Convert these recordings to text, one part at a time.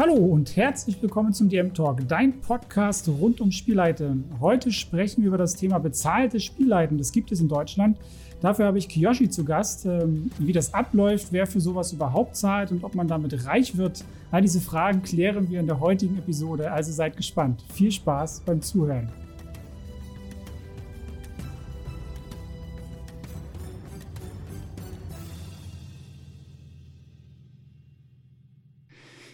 Hallo und herzlich willkommen zum DM Talk, dein Podcast rund um Spielleiten. Heute sprechen wir über das Thema bezahltes Spielleiten. Das gibt es in Deutschland. Dafür habe ich Kiyoshi zu Gast. Ähm, wie das abläuft, wer für sowas überhaupt zahlt und ob man damit reich wird. All diese Fragen klären wir in der heutigen Episode. Also seid gespannt. Viel Spaß beim Zuhören.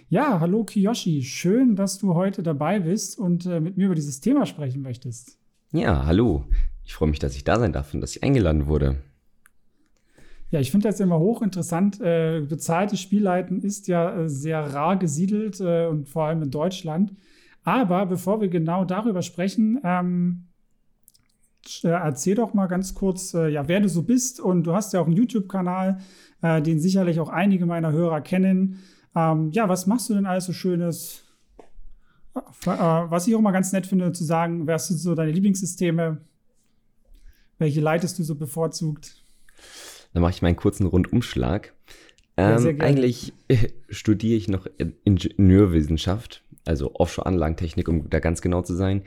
Ja, hallo Kiyoshi. Schön, dass du heute dabei bist und äh, mit mir über dieses Thema sprechen möchtest. Ja, hallo. Ich freue mich, dass ich da sein darf und dass ich eingeladen wurde. Ja, ich finde das immer hochinteressant. Äh, bezahltes Spielleiten ist ja äh, sehr rar gesiedelt äh, und vor allem in Deutschland. Aber bevor wir genau darüber sprechen, ähm, äh, erzähl doch mal ganz kurz, äh, ja, wer du so bist. Und du hast ja auch einen YouTube-Kanal, den sicherlich auch einige meiner Hörer kennen. Ähm, ja, was machst du denn alles so Schönes? Äh, was ich auch mal ganz nett finde, zu sagen, was sind so deine Lieblingssysteme? Welche leitest du so bevorzugt? Dann mache ich mal einen kurzen Rundumschlag. Ähm, eigentlich äh, studiere ich noch Ingenieurwissenschaft, also Offshore-Anlagentechnik, um da ganz genau zu sein.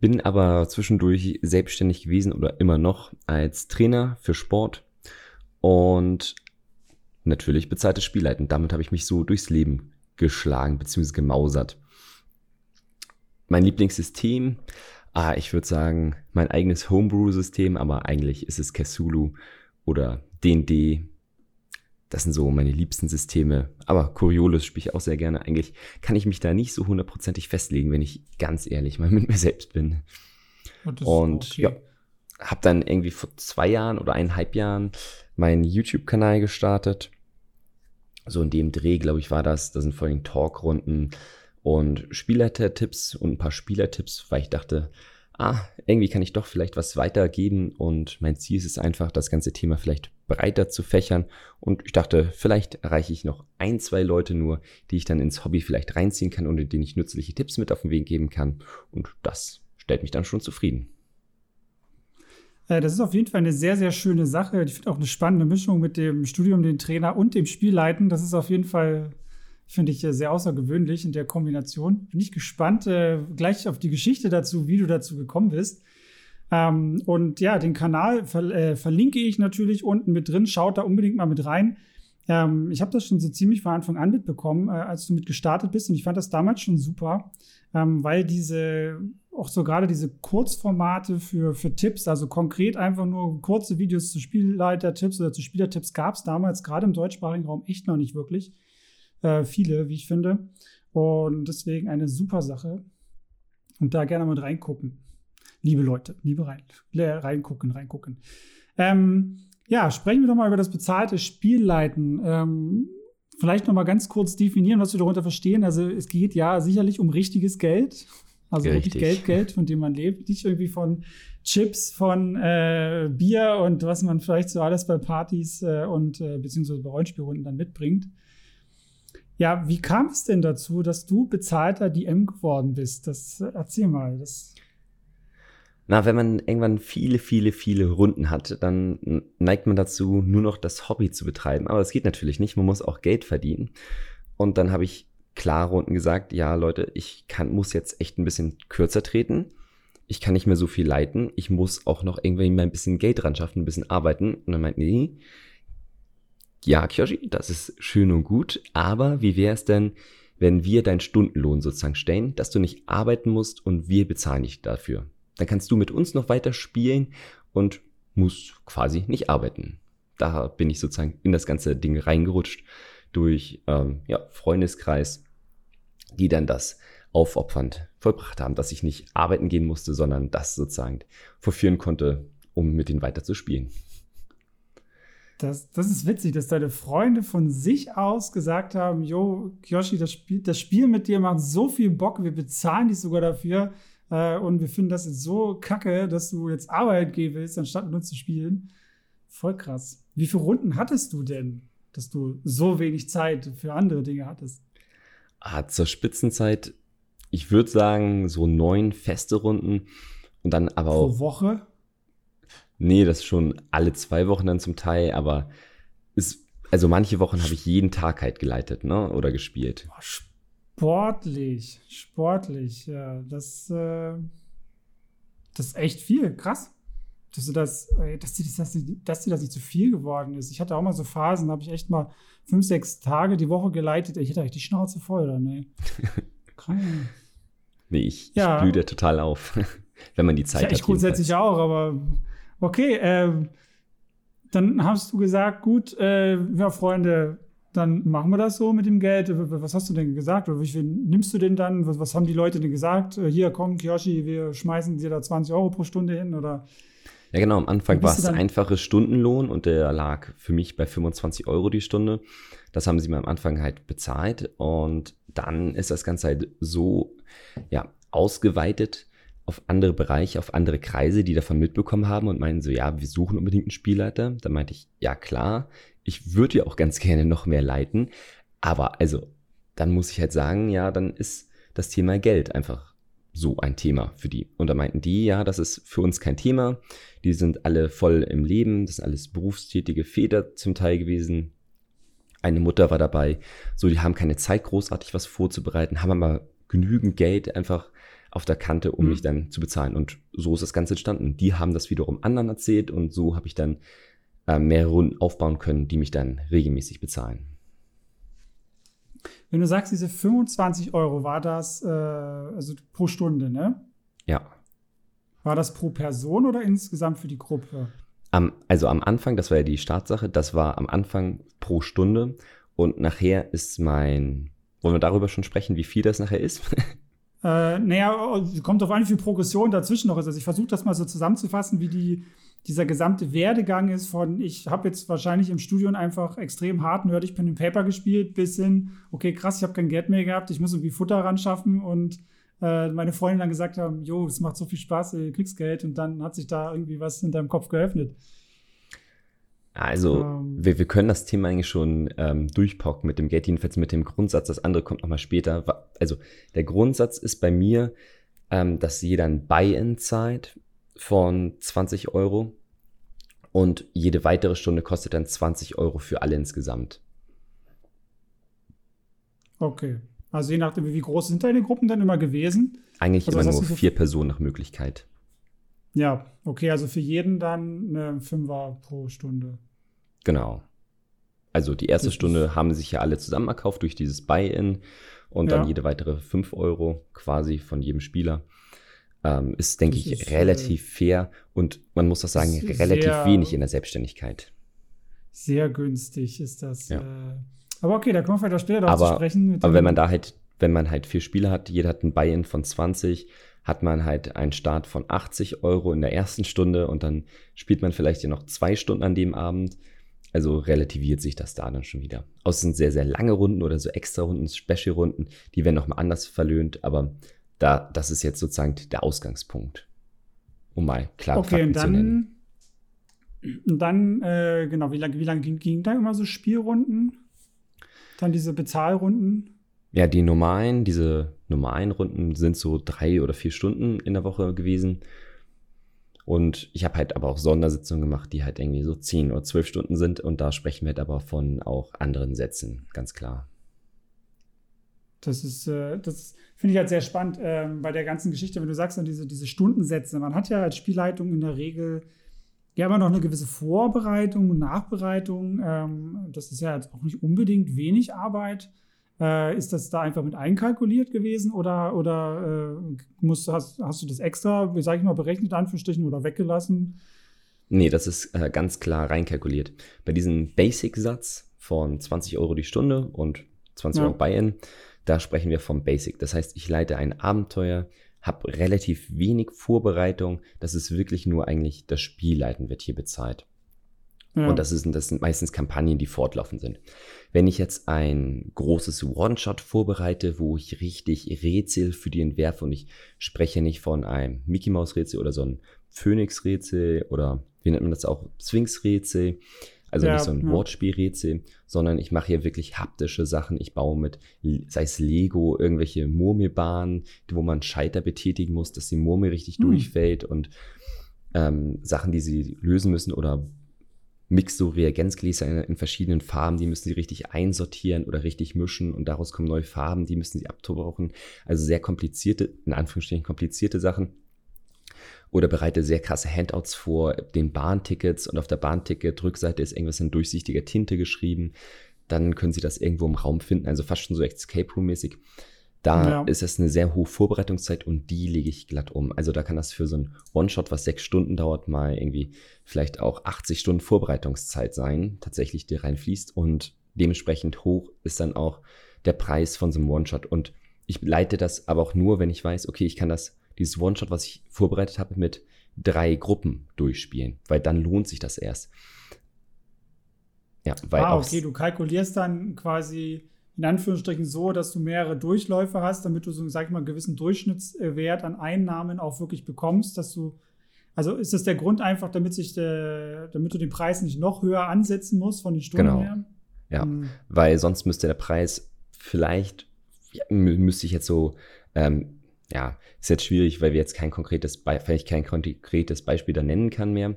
Bin aber zwischendurch selbstständig gewesen oder immer noch als Trainer für Sport und natürlich bezahltes Spielleiten. Damit habe ich mich so durchs Leben geschlagen bzw. gemausert. Mein Lieblingssystem, ah, ich würde sagen, mein eigenes Homebrew-System, aber eigentlich ist es Cthulhu oder D&D. Das sind so meine liebsten Systeme. Aber Coriolis spiele ich auch sehr gerne. Eigentlich kann ich mich da nicht so hundertprozentig festlegen, wenn ich ganz ehrlich mal mit mir selbst bin. Und, Und okay. ja, habe dann irgendwie vor zwei Jahren oder eineinhalb Jahren meinen YouTube-Kanal gestartet. So in dem Dreh, glaube ich, war das. Da sind vor allem Talkrunden und Spielertipps und ein paar Spielertipps, weil ich dachte, ah, irgendwie kann ich doch vielleicht was weitergeben und mein Ziel ist es einfach, das ganze Thema vielleicht breiter zu fächern und ich dachte, vielleicht erreiche ich noch ein, zwei Leute nur, die ich dann ins Hobby vielleicht reinziehen kann und denen ich nützliche Tipps mit auf den Weg geben kann und das stellt mich dann schon zufrieden. Äh, das ist auf jeden Fall eine sehr, sehr schöne Sache. Ich finde auch eine spannende Mischung mit dem Studium, den Trainer und dem Spielleiten. Das ist auf jeden Fall, finde ich, äh, sehr außergewöhnlich in der Kombination. Bin ich gespannt äh, gleich auf die Geschichte dazu, wie du dazu gekommen bist. Ähm, und ja, den Kanal ver äh, verlinke ich natürlich unten mit drin. Schaut da unbedingt mal mit rein. Ähm, ich habe das schon so ziemlich von Anfang an mitbekommen, äh, als du mit gestartet bist. Und ich fand das damals schon super, ähm, weil diese auch so gerade diese Kurzformate für, für Tipps, also konkret einfach nur kurze Videos zu Spielleiter-Tipps oder zu Spielertipps gab es damals gerade im deutschsprachigen Raum echt noch nicht wirklich. Äh, viele, wie ich finde. Und deswegen eine super Sache. Und da gerne mal reingucken. Liebe Leute, liebe rein, reingucken, reingucken. Ähm, ja, sprechen wir doch mal über das bezahlte Spielleiten. Ähm, vielleicht noch mal ganz kurz definieren, was wir darunter verstehen. Also es geht ja sicherlich um richtiges Geld. Also Richtig. wirklich Geld, Geld, von dem man lebt. Nicht irgendwie von Chips, von äh, Bier und was man vielleicht so alles bei Partys äh, und äh, beziehungsweise bei Rollenspielrunden dann mitbringt. Ja, wie kam es denn dazu, dass du bezahlter DM geworden bist? Das erzähl mal. Das na, wenn man irgendwann viele, viele, viele Runden hat, dann neigt man dazu, nur noch das Hobby zu betreiben. Aber das geht natürlich nicht. Man muss auch Geld verdienen. Und dann habe ich klare Runden gesagt, ja Leute, ich kann, muss jetzt echt ein bisschen kürzer treten. Ich kann nicht mehr so viel leiten. Ich muss auch noch irgendwie mal ein bisschen Geld ran schaffen, ein bisschen arbeiten. Und dann meinten die, ja, Kyoshi, das ist schön und gut, aber wie wäre es denn, wenn wir deinen Stundenlohn sozusagen stellen, dass du nicht arbeiten musst und wir bezahlen dich dafür? Dann kannst du mit uns noch weiter spielen und musst quasi nicht arbeiten. Da bin ich sozusagen in das ganze Ding reingerutscht durch ähm, ja, Freundeskreis, die dann das aufopfernd vollbracht haben, dass ich nicht arbeiten gehen musste, sondern das sozusagen verführen konnte, um mit ihnen weiter zu spielen. Das, das ist witzig, dass deine Freunde von sich aus gesagt haben, Jo, Yoshi, das Spiel, das Spiel mit dir macht so viel Bock, wir bezahlen dich sogar dafür äh, und wir finden das jetzt so kacke, dass du jetzt Arbeit gehen willst, anstatt mit uns zu spielen. Voll krass. Wie viele Runden hattest du denn? Dass du so wenig Zeit für andere Dinge hattest? Ah, zur Spitzenzeit, ich würde sagen, so neun feste Runden und dann aber auch. Pro Woche? Nee, das schon alle zwei Wochen dann zum Teil, aber ist, also manche Wochen habe ich jeden Tag halt geleitet, ne? Oder gespielt. Sportlich, sportlich, ja. Das, äh, das ist echt viel, krass. Dass du das, dass dir das, dass dir das nicht zu viel geworden ist. Ich hatte auch mal so Phasen, da habe ich echt mal fünf, sechs Tage die Woche geleitet. Ich hatte echt die Schnauze voll, oder? Nee. Krank. Nee, ich, ja. ich blühe dir total auf, wenn man die Zeit ja, hat. Ich grundsätzlich auch, aber okay. Äh, dann hast du gesagt, gut, äh, ja, Freunde, dann machen wir das so mit dem Geld. Was hast du denn gesagt? Oder wie viel nimmst du denn dann? Was, was haben die Leute denn gesagt? Äh, hier, komm, Kiyoshi, wir schmeißen dir da 20 Euro pro Stunde hin oder? Ja, genau. Am Anfang war es einfache Stundenlohn und der lag für mich bei 25 Euro die Stunde. Das haben sie mir am Anfang halt bezahlt und dann ist das Ganze halt so, ja, ausgeweitet auf andere Bereiche, auf andere Kreise, die davon mitbekommen haben und meinen so, ja, wir suchen unbedingt einen Spielleiter. Da meinte ich, ja klar, ich würde ja auch ganz gerne noch mehr leiten. Aber also, dann muss ich halt sagen, ja, dann ist das Thema Geld einfach so ein Thema für die. Und da meinten die, ja, das ist für uns kein Thema. Die sind alle voll im Leben, das sind alles berufstätige Väter zum Teil gewesen. Eine Mutter war dabei. So, die haben keine Zeit, großartig was vorzubereiten, haben aber genügend Geld einfach auf der Kante, um mhm. mich dann zu bezahlen. Und so ist das Ganze entstanden. Die haben das wiederum anderen erzählt und so habe ich dann äh, mehrere Runden aufbauen können, die mich dann regelmäßig bezahlen. Wenn du sagst, diese 25 Euro, war das äh, also pro Stunde, ne? Ja. War das pro Person oder insgesamt für die Gruppe? Am, also am Anfang, das war ja die Startsache, das war am Anfang pro Stunde und nachher ist mein, wollen wir darüber schon sprechen, wie viel das nachher ist? Äh, naja, kommt auf an, wie viel Progression dazwischen noch ist. Also ich versuche das mal so zusammenzufassen, wie die dieser gesamte Werdegang ist von, ich habe jetzt wahrscheinlich im Studium einfach extrem hart nerdig Pen and Paper gespielt, bis hin, okay, krass, ich habe kein Geld mehr gehabt, ich muss irgendwie Futter ran schaffen und äh, meine Freunde dann gesagt haben, jo, es macht so viel Spaß, du kriegst Geld und dann hat sich da irgendwie was in deinem Kopf geöffnet. Also, ähm, wir, wir können das Thema eigentlich schon ähm, durchpacken mit dem Geld, jedenfalls mit dem Grundsatz. Das andere kommt nochmal später. Also, der Grundsatz ist bei mir, ähm, dass jeder ein Buy-in zahlt von 20 Euro und jede weitere Stunde kostet dann 20 Euro für alle insgesamt. Okay. Also je nachdem, wie groß sind deine Gruppen dann immer gewesen? Eigentlich also immer nur vier Personen nach Möglichkeit. Ja, okay, also für jeden dann eine Fünfer pro Stunde. Genau. Also die erste das Stunde haben sich ja alle zusammen erkauft durch dieses Buy-in und ja. dann jede weitere 5 Euro quasi von jedem Spieler. Ähm, ist, denke ich, ist, relativ äh, fair und man muss auch sagen, relativ sehr, wenig in der Selbstständigkeit. Sehr günstig ist das. Ja. Äh, aber okay, da kommen wir vielleicht später darauf zu sprechen. aber wenn man da halt, wenn man halt vier Spiele hat, jeder hat ein Buy-in von 20, hat man halt einen Start von 80 Euro in der ersten Stunde und dann spielt man vielleicht ja noch zwei Stunden an dem Abend. Also relativiert sich das da dann schon wieder. Außer sind sehr, sehr lange Runden oder so extra Runden, Special-Runden, die werden nochmal anders verlöhnt, aber da, das ist jetzt sozusagen der Ausgangspunkt. Um mal klar okay, Fakten dann, zu nennen. Und dann, äh, genau, wie lange wie lang ging, ging da immer so Spielrunden? Dann diese Bezahlrunden? Ja, die normalen, diese normalen Runden sind so drei oder vier Stunden in der Woche gewesen. Und ich habe halt aber auch Sondersitzungen gemacht, die halt irgendwie so zehn oder zwölf Stunden sind. Und da sprechen wir halt aber von auch anderen Sätzen, ganz klar. Das ist, äh, das finde ich halt sehr spannend äh, bei der ganzen Geschichte, wenn du sagst dann diese, diese Stundensätze. Man hat ja als Spielleitung in der Regel ja immer noch eine gewisse Vorbereitung und Nachbereitung. Ähm, das ist ja jetzt auch nicht unbedingt wenig Arbeit. Äh, ist das da einfach mit einkalkuliert gewesen oder, oder äh, musst, hast, hast du das extra, sage ich mal, berechnet, Anführungsstrichen, oder weggelassen? Nee, das ist ganz klar reinkalkuliert. Bei diesem Basic-Satz von 20 Euro die Stunde und 20 ja. Euro Buy-in da sprechen wir vom Basic. Das heißt, ich leite ein Abenteuer, habe relativ wenig Vorbereitung. Das ist wirklich nur eigentlich das Spielleiten wird hier bezahlt. Ja. Und das, ist, das sind meistens Kampagnen, die fortlaufend sind. Wenn ich jetzt ein großes One-Shot vorbereite, wo ich richtig Rätsel für die entwerfe und ich spreche nicht von einem Mickey Mouse Rätsel oder so ein Phoenix Rätsel oder wie nennt man das auch, Sphinx Rätsel, also ja, nicht so ein ja. Wortspielrätsel, sondern ich mache hier wirklich haptische Sachen. Ich baue mit, sei es Lego, irgendwelche Murmelbahnen, wo man Scheiter betätigen muss, dass die Murmel richtig hm. durchfällt und ähm, Sachen, die sie lösen müssen oder mixt so Reagenzgläser in, in, verschiedenen Farben, die müssen sie richtig einsortieren oder richtig mischen und daraus kommen neue Farben, die müssen sie abtauchen. Also sehr komplizierte, in Anführungsstrichen komplizierte Sachen. Oder bereite sehr krasse Handouts vor, den Bahntickets und auf der Bahnticket-Rückseite ist irgendwas in durchsichtiger Tinte geschrieben. Dann können Sie das irgendwo im Raum finden, also fast schon so Escape Room-mäßig. Da ja. ist es eine sehr hohe Vorbereitungszeit und die lege ich glatt um. Also da kann das für so ein One-Shot, was sechs Stunden dauert, mal irgendwie vielleicht auch 80 Stunden Vorbereitungszeit sein, tatsächlich die reinfließt. Und dementsprechend hoch ist dann auch der Preis von so einem One-Shot. Und ich leite das aber auch nur, wenn ich weiß, okay, ich kann das, dieses One-Shot, was ich vorbereitet habe, mit drei Gruppen durchspielen, weil dann lohnt sich das erst. Ja, weil ah, okay, du kalkulierst dann quasi in Anführungsstrichen so, dass du mehrere Durchläufe hast, damit du so, sag ich mal, einen gewissen Durchschnittswert an Einnahmen auch wirklich bekommst, dass du, also ist das der Grund einfach, damit sich der, damit du den Preis nicht noch höher ansetzen musst von den Stunden genau. her? Ja, hm. weil sonst müsste der Preis vielleicht, ja, müsste ich jetzt so, ähm, ja, ist jetzt schwierig, weil wir jetzt kein konkretes, Be vielleicht kein konkretes Beispiel da nennen kann mehr.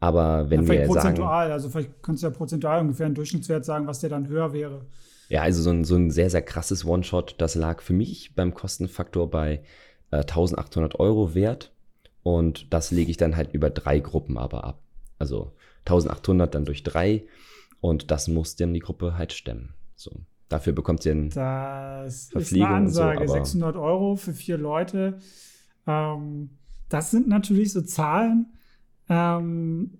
Aber wenn ja, vielleicht wir prozentual, sagen, also vielleicht kannst du ja prozentual ungefähr einen Durchschnittswert sagen, was der dann höher wäre. Ja, also so ein, so ein sehr, sehr krasses One-Shot, das lag für mich beim Kostenfaktor bei äh, 1800 Euro wert. Und das lege ich dann halt über drei Gruppen aber ab. Also 1800 dann durch drei. Und das muss dann die Gruppe halt stemmen. So. Dafür bekommt ihr eine das Verpflegung ist eine Ansage, so, 600 Euro für vier Leute. Ähm, das sind natürlich so Zahlen. Ähm,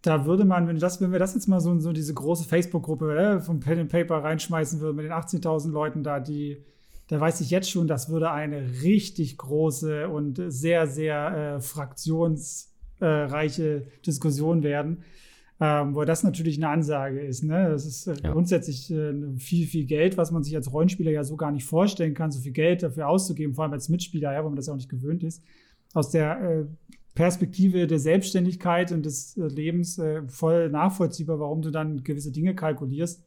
da würde man, wenn, das, wenn wir das jetzt mal so in so diese große Facebook-Gruppe äh, vom Pen and Paper reinschmeißen würden mit den 18.000 Leuten da, die, da weiß ich jetzt schon, das würde eine richtig große und sehr, sehr äh, fraktionsreiche Diskussion werden. Ähm, wo das natürlich eine Ansage ist. Ne? Das ist äh, ja. grundsätzlich äh, viel, viel Geld, was man sich als Rollenspieler ja so gar nicht vorstellen kann, so viel Geld dafür auszugeben, vor allem als Mitspieler, ja, wo man das auch nicht gewöhnt ist. Aus der äh, Perspektive der Selbstständigkeit und des äh, Lebens äh, voll nachvollziehbar, warum du dann gewisse Dinge kalkulierst.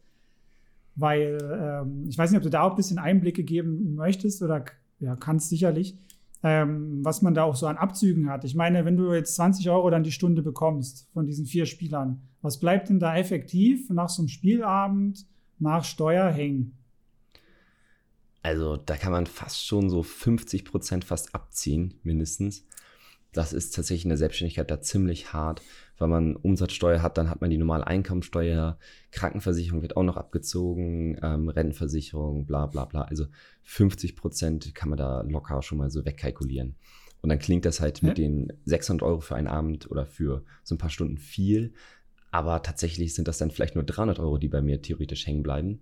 Weil ähm, ich weiß nicht, ob du da auch ein bisschen Einblicke geben möchtest oder ja, kannst sicherlich, ähm, was man da auch so an Abzügen hat. Ich meine, wenn du jetzt 20 Euro dann die Stunde bekommst von diesen vier Spielern, was bleibt denn da effektiv nach so einem Spielabend nach Steuer hängen? Also da kann man fast schon so 50 Prozent fast abziehen, mindestens das ist tatsächlich in der Selbstständigkeit da ziemlich hart, weil man Umsatzsteuer hat, dann hat man die normale Einkommensteuer, Krankenversicherung wird auch noch abgezogen, ähm, Rentenversicherung, bla bla bla. Also 50 Prozent kann man da locker schon mal so wegkalkulieren. Und dann klingt das halt ja. mit den 600 Euro für einen Abend oder für so ein paar Stunden viel. Aber tatsächlich sind das dann vielleicht nur 300 Euro, die bei mir theoretisch hängen bleiben.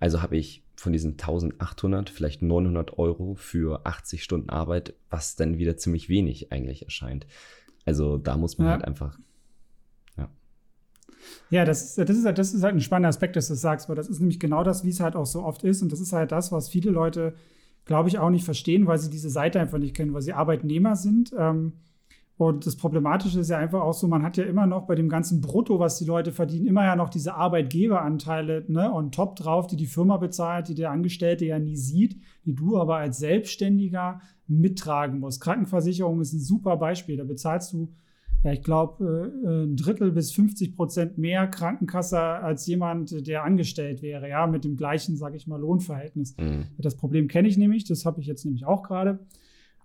Also habe ich von diesen 1800 vielleicht 900 Euro für 80 Stunden Arbeit, was dann wieder ziemlich wenig eigentlich erscheint. Also da muss man ja. halt einfach. Ja, ja das, ist, das, ist, halt, das ist halt ein spannender Aspekt, dass du das sagst, weil das ist nämlich genau das, wie es halt auch so oft ist. Und das ist halt das, was viele Leute, glaube ich, auch nicht verstehen, weil sie diese Seite einfach nicht kennen, weil sie Arbeitnehmer sind. Ähm, und das Problematische ist ja einfach auch so, man hat ja immer noch bei dem ganzen Brutto, was die Leute verdienen, immer ja noch diese Arbeitgeberanteile ne, on top drauf, die die Firma bezahlt, die der Angestellte ja nie sieht, die du aber als Selbstständiger mittragen musst. Krankenversicherung ist ein super Beispiel. Da bezahlst du, ja, ich glaube, äh, ein Drittel bis 50 Prozent mehr Krankenkasse als jemand, der angestellt wäre, ja, mit dem gleichen, sage ich mal, Lohnverhältnis. Mhm. Das Problem kenne ich nämlich, das habe ich jetzt nämlich auch gerade.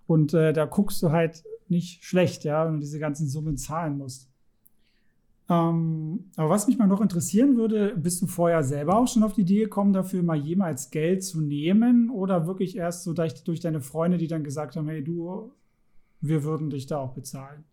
Und äh, da guckst du halt nicht schlecht, ja, wenn du diese ganzen Summen zahlen musst. Ähm, aber was mich mal noch interessieren würde, bist du vorher selber auch schon auf die Idee gekommen, dafür mal jemals Geld zu nehmen oder wirklich erst so durch, durch deine Freunde, die dann gesagt haben, hey du, wir würden dich da auch bezahlen?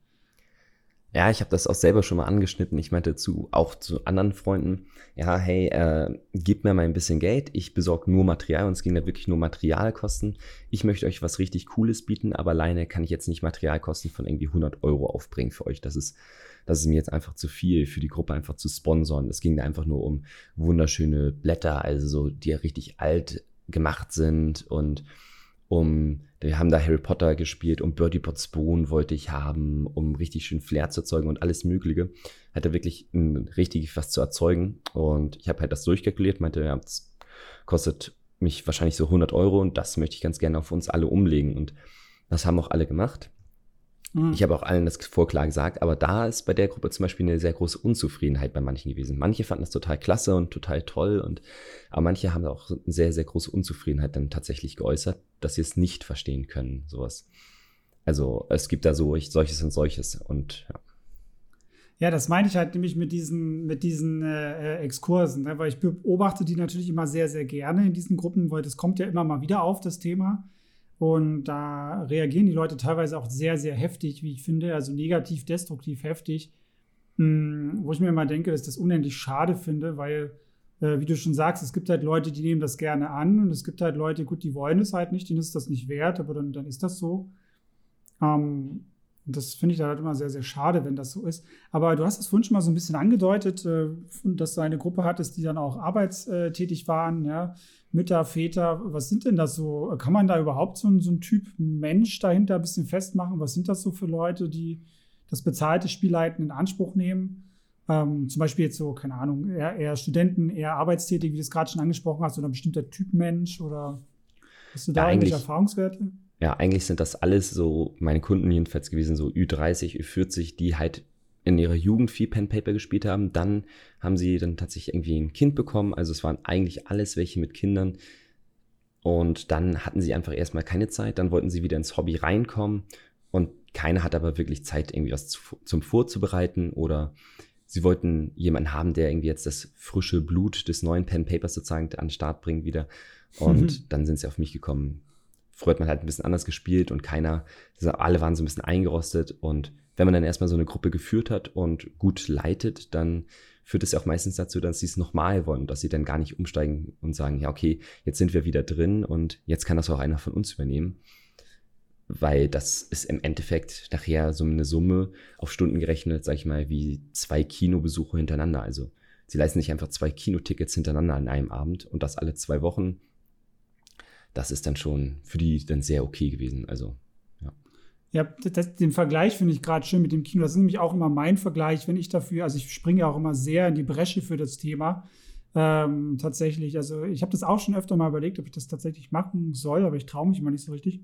Ja, ich habe das auch selber schon mal angeschnitten. Ich meinte zu auch zu anderen Freunden, ja, hey, äh, gib mir mal ein bisschen Geld. Ich besorge nur Material und es ging da wirklich nur Materialkosten. Ich möchte euch was richtig Cooles bieten, aber alleine kann ich jetzt nicht Materialkosten von irgendwie 100 Euro aufbringen für euch. Das ist, das ist mir jetzt einfach zu viel für die Gruppe einfach zu sponsern. Es ging da einfach nur um wunderschöne Blätter, also so, die ja richtig alt gemacht sind und um, wir haben da Harry Potter gespielt, um Birdie Pot Spoon wollte ich haben, um richtig schön Flair zu erzeugen und alles Mögliche. Hatte wirklich ein, richtig was zu erzeugen. Und ich habe halt das durchkalkuliert, meinte, ja, das kostet mich wahrscheinlich so 100 Euro und das möchte ich ganz gerne auf uns alle umlegen. Und das haben auch alle gemacht. Mhm. Ich habe auch allen das vorklar gesagt, aber da ist bei der Gruppe zum Beispiel eine sehr große Unzufriedenheit bei manchen gewesen. Manche fanden das total klasse und total toll, und aber manche haben auch eine sehr, sehr große Unzufriedenheit dann tatsächlich geäußert, dass sie es nicht verstehen können, sowas. Also es gibt da so solches und solches und ja. Ja, das meine ich halt nämlich mit diesen, mit diesen äh, Exkursen, ne? weil ich beobachte die natürlich immer sehr, sehr gerne in diesen Gruppen, weil das kommt ja immer mal wieder auf, das Thema. Und da reagieren die Leute teilweise auch sehr, sehr heftig, wie ich finde, also negativ, destruktiv heftig. Hm, wo ich mir immer denke, dass ich das unendlich schade finde, weil, äh, wie du schon sagst, es gibt halt Leute, die nehmen das gerne an und es gibt halt Leute, gut, die wollen es halt nicht, denen ist das nicht wert, aber dann, dann ist das so. Ähm, und das finde ich dann halt immer sehr, sehr schade, wenn das so ist. Aber du hast es vorhin schon mal so ein bisschen angedeutet, äh, dass du eine Gruppe hattest, die dann auch arbeitstätig waren, ja. Mütter, Väter, was sind denn das so? Kann man da überhaupt so, so einen Typ Mensch dahinter ein bisschen festmachen? Was sind das so für Leute, die das bezahlte Spielleiten in Anspruch nehmen? Ähm, zum Beispiel jetzt so, keine Ahnung, eher, eher Studenten, eher arbeitstätig, wie du es gerade schon angesprochen hast, oder ein bestimmter Typ Mensch oder hast du da ja, irgendwelche Erfahrungswerte? Ja, eigentlich sind das alles so meine Kunden jedenfalls gewesen, so Ü30, Ü40, die halt in ihrer Jugend viel Pen Paper gespielt haben. Dann haben sie dann tatsächlich irgendwie ein Kind bekommen. Also es waren eigentlich alles welche mit Kindern. Und dann hatten sie einfach erstmal keine Zeit. Dann wollten sie wieder ins Hobby reinkommen. Und keiner hat aber wirklich Zeit, irgendwie was zu, zum Vorzubereiten. Oder sie wollten jemanden haben, der irgendwie jetzt das frische Blut des neuen Pen Papers sozusagen an den Start bringt wieder. Und mhm. dann sind sie auf mich gekommen. Früher hat man halt ein bisschen anders gespielt und keiner, alle waren so ein bisschen eingerostet und wenn man dann erstmal so eine Gruppe geführt hat und gut leitet, dann führt es ja auch meistens dazu, dass sie es nochmal wollen, dass sie dann gar nicht umsteigen und sagen, ja, okay, jetzt sind wir wieder drin und jetzt kann das auch einer von uns übernehmen. Weil das ist im Endeffekt nachher so eine Summe auf Stunden gerechnet, sag ich mal, wie zwei Kinobesuche hintereinander. Also sie leisten sich einfach zwei Kinotickets hintereinander an einem Abend und das alle zwei Wochen. Das ist dann schon für die dann sehr okay gewesen. Also ja, das, den Vergleich finde ich gerade schön mit dem Kino. Das ist nämlich auch immer mein Vergleich, wenn ich dafür, also ich springe ja auch immer sehr in die Bresche für das Thema. Ähm, tatsächlich, also ich habe das auch schon öfter mal überlegt, ob ich das tatsächlich machen soll, aber ich traue mich immer nicht so richtig.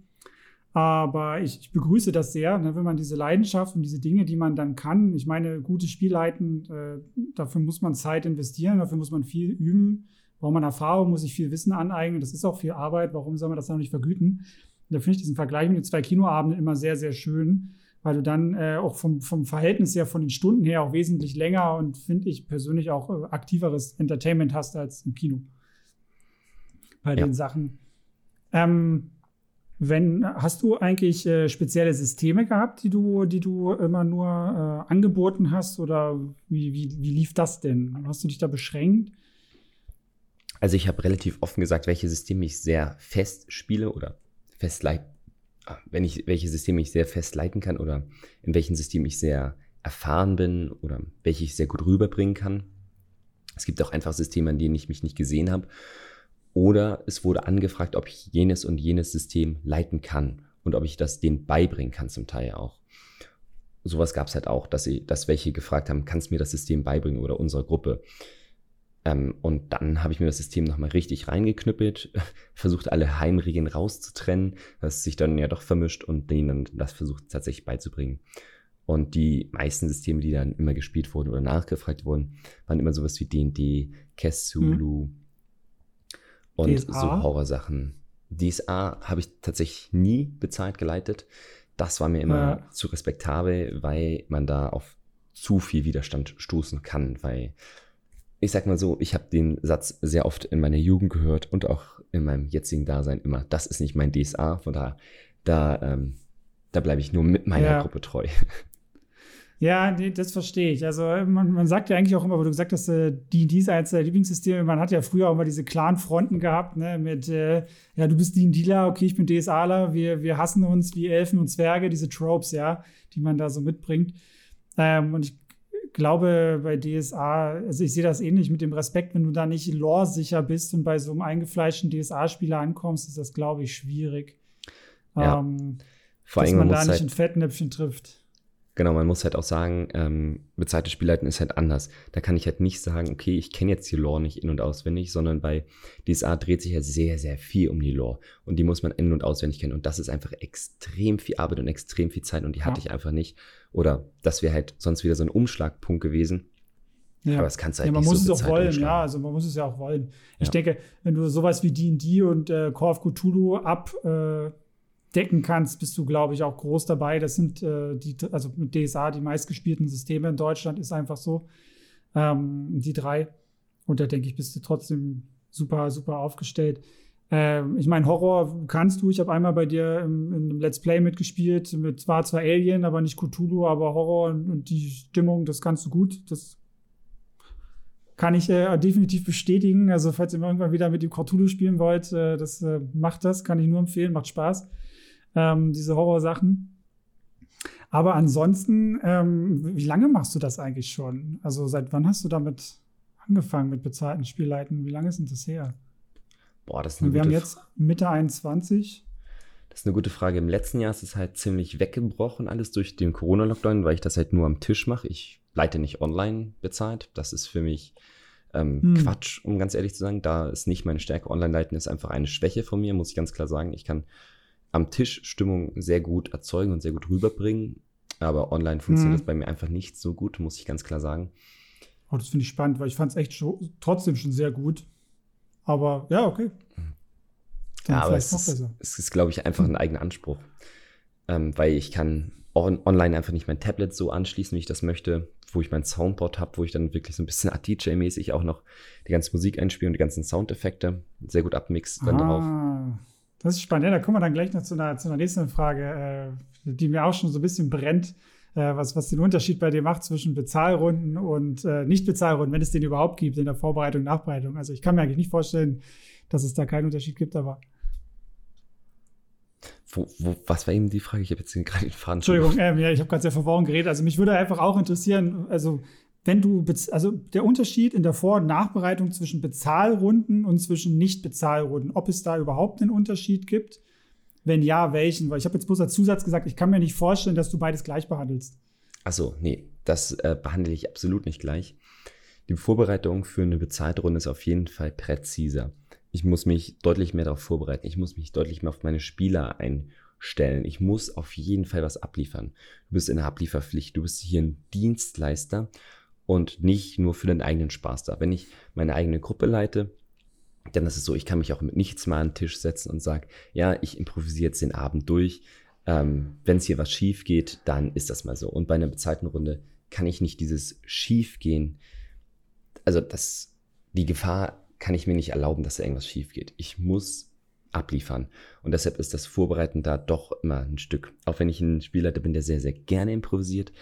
Aber ich, ich begrüße das sehr, ne, wenn man diese Leidenschaft und diese Dinge, die man dann kann. Ich meine, gutes Spielleiten, äh, dafür muss man Zeit investieren, dafür muss man viel üben, braucht man Erfahrung, muss sich viel Wissen aneignen. Das ist auch viel Arbeit. Warum soll man das noch nicht vergüten? da finde ich diesen Vergleich mit den zwei Kinoabenden immer sehr, sehr schön, weil du dann äh, auch vom, vom Verhältnis her, von den Stunden her auch wesentlich länger und finde ich persönlich auch äh, aktiveres Entertainment hast als im Kino. Bei ja. den Sachen. Ähm, wenn, hast du eigentlich äh, spezielle Systeme gehabt, die du, die du immer nur äh, angeboten hast? Oder wie, wie, wie lief das denn? Hast du dich da beschränkt? Also ich habe relativ offen gesagt, welche Systeme ich sehr fest spiele oder festleiten, ah, wenn ich, welche Systeme ich sehr fest leiten kann oder in welchen Systemen ich sehr erfahren bin oder welche ich sehr gut rüberbringen kann. Es gibt auch einfach Systeme, an denen ich mich nicht gesehen habe. Oder es wurde angefragt, ob ich jenes und jenes System leiten kann und ob ich das denen beibringen kann, zum Teil auch. Sowas gab es halt auch, dass, sie, dass welche gefragt haben, kannst du mir das System beibringen oder unsere Gruppe. Ähm, und dann habe ich mir das System nochmal richtig reingeknüppelt, versucht alle Heimregeln rauszutrennen, was sich dann ja doch vermischt und denen dann das versucht tatsächlich beizubringen. Und die meisten Systeme, die dann immer gespielt wurden oder nachgefragt wurden, waren immer sowas wie D&D, Cthulhu mhm. und DSA? so Horrorsachen. DSA habe ich tatsächlich nie bezahlt geleitet. Das war mir immer ja. zu respektabel, weil man da auf zu viel Widerstand stoßen kann, weil ich sag mal so, ich habe den Satz sehr oft in meiner Jugend gehört und auch in meinem jetzigen Dasein immer, das ist nicht mein DSA, von daher, da, ähm, da bleibe ich nur mit meiner ja. Gruppe treu. Ja, nee, das verstehe ich. Also man, man, sagt ja eigentlich auch immer, wo du gesagt hast, äh, die D&D sei eines der Lieblingssysteme. Man hat ja früher auch immer diese Clan-Fronten gehabt, ne, mit, äh, ja, du bist D&Dler, okay, ich bin DSAler, wir, wir hassen uns wie Elfen und Zwerge, diese Tropes, ja, die man da so mitbringt. Ähm, und ich glaube, bei DSA, also ich sehe das ähnlich mit dem Respekt, wenn du da nicht lore-sicher bist und bei so einem eingefleischten DSA-Spieler ankommst, ist das, glaube ich, schwierig. Ja. Ähm, dass man da nicht halt ein Fettnäpfchen trifft. Genau, man muss halt auch sagen, ähm, bezahlte Spielleiten ist halt anders. Da kann ich halt nicht sagen, okay, ich kenne jetzt die Lore nicht in- und auswendig, sondern bei DSA dreht sich ja sehr, sehr viel um die Lore. Und die muss man in- und auswendig kennen. Und das ist einfach extrem viel Arbeit und extrem viel Zeit und die hatte ja. ich einfach nicht. Oder das wäre halt sonst wieder so ein Umschlagpunkt gewesen. Ja. Aber das kannst du halt ja, man muss so es auch wollen, umschlagen. ja, also man muss es ja auch wollen. Ich ja. denke, wenn du sowas wie D&D und äh, Call of Cthulhu ab äh, decken kannst, bist du, glaube ich, auch groß dabei. Das sind äh, die, also mit DSA die meistgespielten Systeme in Deutschland, ist einfach so. Ähm, die drei. Und da denke ich, bist du trotzdem super, super aufgestellt. Ähm, ich meine, Horror kannst du. Ich habe einmal bei dir im, in einem Let's Play mitgespielt. Mit war zwar Alien, aber nicht Cthulhu, aber Horror und, und die Stimmung, das kannst du gut. Das kann ich äh, definitiv bestätigen. Also, falls ihr irgendwann wieder mit dem Cthulhu spielen wollt, äh, das äh, macht das, kann ich nur empfehlen, macht Spaß ähm, diese Horrorsachen. Aber ansonsten, ähm, wie lange machst du das eigentlich schon? Also seit wann hast du damit angefangen mit bezahlten Spielleiten? Wie lange ist denn das her? Boah, das ist eine Wir haben jetzt Mitte 21. Das ist eine gute Frage. Im letzten Jahr ist es halt ziemlich weggebrochen, alles durch den Corona-Lockdown, weil ich das halt nur am Tisch mache. Ich leite nicht online bezahlt. Das ist für mich ähm, hm. Quatsch, um ganz ehrlich zu sagen. Da ist nicht meine Stärke. Online-Leiten ist einfach eine Schwäche von mir, muss ich ganz klar sagen. Ich kann am Tisch Stimmung sehr gut erzeugen und sehr gut rüberbringen. Aber online funktioniert mhm. das bei mir einfach nicht so gut, muss ich ganz klar sagen. Oh, das finde ich spannend, weil ich fand es echt schon, trotzdem schon sehr gut. Aber ja, okay. Dann ja, aber es ist, es ist, glaube ich, einfach ein eigener Anspruch. Ähm, weil ich kann on online einfach nicht mein Tablet so anschließen, wie ich das möchte, wo ich mein Soundboard habe, wo ich dann wirklich so ein bisschen DJ-mäßig auch noch die ganze Musik einspiele und die ganzen Soundeffekte sehr gut abmix dann ah. drauf. Das ist spannend. Ja, da kommen wir dann gleich noch zu einer, zu einer nächsten Frage, äh, die mir auch schon so ein bisschen brennt, äh, was, was den Unterschied bei dir macht zwischen Bezahlrunden und äh, Nicht-Bezahlrunden, wenn es den überhaupt gibt in der Vorbereitung, Nachbereitung. Also ich kann mir eigentlich nicht vorstellen, dass es da keinen Unterschied gibt, aber. Wo, wo, was war eben die Frage? Ich habe jetzt gerade den Faden. Entschuldigung, ähm, ja, ich habe gerade sehr verworren geredet. Also mich würde einfach auch interessieren, also wenn du, also der Unterschied in der Vor- und Nachbereitung zwischen Bezahlrunden und zwischen Nicht-Bezahlrunden, ob es da überhaupt einen Unterschied gibt? Wenn ja, welchen? Weil ich habe jetzt bloß als Zusatz gesagt, ich kann mir nicht vorstellen, dass du beides gleich behandelst. Achso, nee, das äh, behandle ich absolut nicht gleich. Die Vorbereitung für eine bezahlte Runde ist auf jeden Fall präziser. Ich muss mich deutlich mehr darauf vorbereiten. Ich muss mich deutlich mehr auf meine Spieler einstellen. Ich muss auf jeden Fall was abliefern. Du bist in der Ablieferpflicht. Du bist hier ein Dienstleister und nicht nur für den eigenen Spaß da. Wenn ich meine eigene Gruppe leite, dann ist es so, ich kann mich auch mit nichts mal an den Tisch setzen und sage, ja, ich improvisiere jetzt den Abend durch. Ähm, Wenn es hier was schief geht, dann ist das mal so. Und bei einer bezahlten Runde kann ich nicht dieses Schiefgehen, also das, die Gefahr kann ich mir nicht erlauben, dass da irgendwas schief geht. Ich muss abliefern. Und deshalb ist das Vorbereiten da doch immer ein Stück. Auch wenn ich ein Spielleiter bin, der sehr, sehr gerne improvisiert,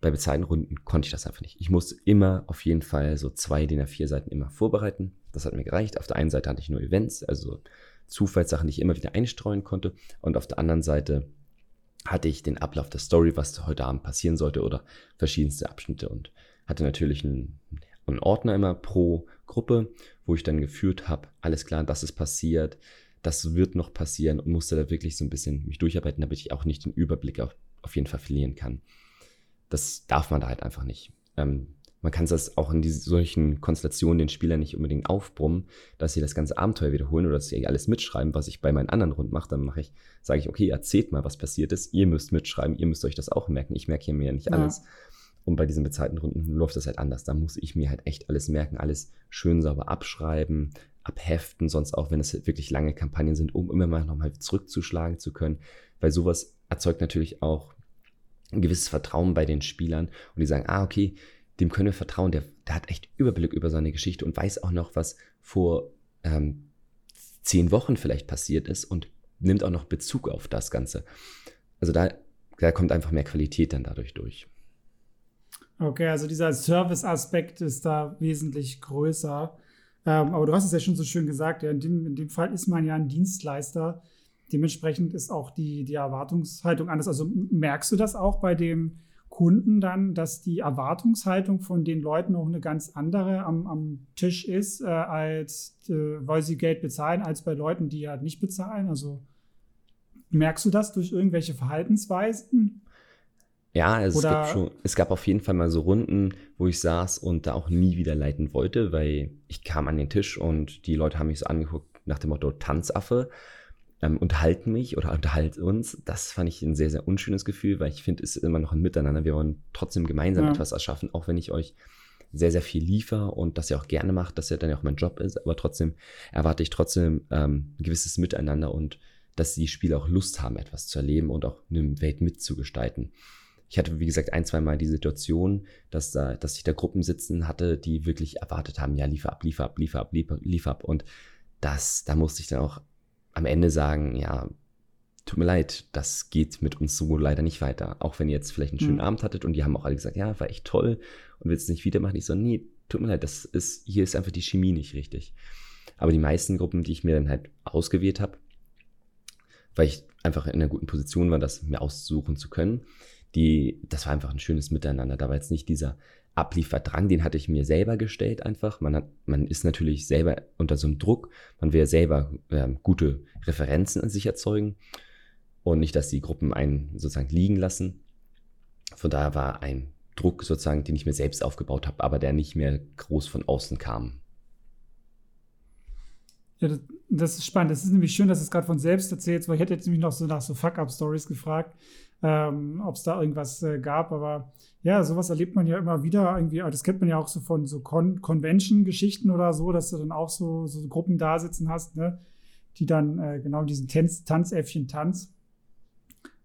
bei bezahlten Runden konnte ich das einfach nicht. Ich musste immer auf jeden Fall so zwei DIN A4 Seiten immer vorbereiten. Das hat mir gereicht. Auf der einen Seite hatte ich nur Events, also Zufallssachen, die ich immer wieder einstreuen konnte. Und auf der anderen Seite hatte ich den Ablauf der Story, was heute Abend passieren sollte oder verschiedenste Abschnitte und hatte natürlich einen, einen Ordner immer pro Gruppe, wo ich dann geführt habe, alles klar, das ist passiert, das wird noch passieren und musste da wirklich so ein bisschen mich durcharbeiten, damit ich auch nicht den Überblick auf, auf jeden Fall verlieren kann das darf man da halt einfach nicht. Ähm, man kann das auch in diese, solchen Konstellationen den Spielern nicht unbedingt aufbrummen, dass sie das ganze Abenteuer wiederholen oder dass sie alles mitschreiben, was ich bei meinen anderen Runden mache. Dann mache ich, sage ich, okay, erzählt mal, was passiert ist. Ihr müsst mitschreiben, ihr müsst euch das auch merken. Ich merke hier mir ja nicht alles. Ja. Und bei diesen bezahlten Runden läuft das halt anders. Da muss ich mir halt echt alles merken, alles schön sauber abschreiben, abheften, sonst auch, wenn es wirklich lange Kampagnen sind, um immer mal nochmal zurückzuschlagen zu können. Weil sowas erzeugt natürlich auch ein gewisses Vertrauen bei den Spielern und die sagen, ah, okay, dem können wir vertrauen, der, der hat echt Überblick über seine Geschichte und weiß auch noch, was vor ähm, zehn Wochen vielleicht passiert ist und nimmt auch noch Bezug auf das Ganze. Also da, da kommt einfach mehr Qualität dann dadurch durch. Okay, also dieser Service-Aspekt ist da wesentlich größer. Ähm, aber du hast es ja schon so schön gesagt, ja, in, dem, in dem Fall ist man ja ein Dienstleister Dementsprechend ist auch die, die Erwartungshaltung anders. Also merkst du das auch bei dem Kunden dann, dass die Erwartungshaltung von den Leuten auch eine ganz andere am, am Tisch ist, äh, als äh, weil sie Geld bezahlen, als bei Leuten, die halt nicht bezahlen? Also merkst du das durch irgendwelche Verhaltensweisen? Ja, es, Oder, schon, es gab auf jeden Fall mal so Runden, wo ich saß und da auch nie wieder leiten wollte, weil ich kam an den Tisch und die Leute haben mich so angeguckt nach dem Motto Tanzaffe, ähm, unterhalten mich oder unterhalten uns. Das fand ich ein sehr, sehr unschönes Gefühl, weil ich finde, es ist immer noch ein Miteinander. Wir wollen trotzdem gemeinsam ja. etwas erschaffen, auch wenn ich euch sehr, sehr viel liefere und das ihr auch gerne macht, dass ja dann auch mein Job ist, aber trotzdem erwarte ich trotzdem ähm, ein gewisses Miteinander und dass die Spieler auch Lust haben, etwas zu erleben und auch eine Welt mitzugestalten. Ich hatte, wie gesagt, ein, zwei Mal die Situation, dass, da, dass ich da Gruppen sitzen hatte, die wirklich erwartet haben, ja, liefer ab, liefer ab, liefer ab, liefer, liefer ab. Und das, da musste ich dann auch am Ende sagen, ja, tut mir leid, das geht mit uns so leider nicht weiter. Auch wenn ihr jetzt vielleicht einen schönen mhm. Abend hattet und die haben auch alle gesagt, ja, war echt toll und willst es nicht wieder machen. Ich so, nee, tut mir leid, das ist, hier ist einfach die Chemie nicht richtig. Aber die meisten Gruppen, die ich mir dann halt ausgewählt habe, weil ich einfach in einer guten Position war, das mir aussuchen zu können, die, das war einfach ein schönes Miteinander. Da war jetzt nicht dieser Ablieferdrang, den hatte ich mir selber gestellt einfach. Man, hat, man ist natürlich selber unter so einem Druck. Man will selber äh, gute Referenzen an sich erzeugen und nicht, dass die Gruppen einen sozusagen liegen lassen. Von daher war ein Druck sozusagen, den ich mir selbst aufgebaut habe, aber der nicht mehr groß von außen kam. Ja, das, das ist spannend. Das ist nämlich schön, dass du es gerade von selbst erzählst, weil ich hätte jetzt nämlich noch so nach so Fuck-Up-Stories gefragt ähm, ob es da irgendwas äh, gab. Aber ja, sowas erlebt man ja immer wieder irgendwie. Das kennt man ja auch so von so Con Convention-Geschichten oder so, dass du dann auch so, so Gruppen da sitzen hast, ne? die dann äh, genau diesen Tanz, Tanzäffchen Tanz.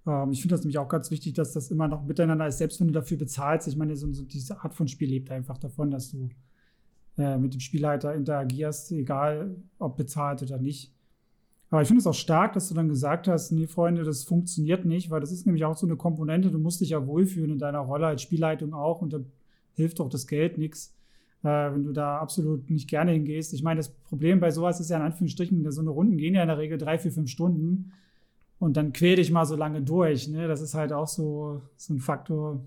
Ähm, ich finde das nämlich auch ganz wichtig, dass das immer noch miteinander ist, selbst wenn du dafür bezahlst. Ich meine, so, so diese Art von Spiel lebt einfach davon, dass du äh, mit dem Spielleiter interagierst, egal ob bezahlt oder nicht. Aber ich finde es auch stark, dass du dann gesagt hast, nee, Freunde, das funktioniert nicht, weil das ist nämlich auch so eine Komponente, du musst dich ja wohlfühlen in deiner Rolle als Spielleitung auch und da hilft auch das Geld nichts, äh, wenn du da absolut nicht gerne hingehst. Ich meine, das Problem bei sowas ist ja in Anführungsstrichen, so eine Runden gehen ja in der Regel drei, vier, fünf Stunden und dann quäl dich mal so lange durch. Ne? Das ist halt auch so, so ein Faktor,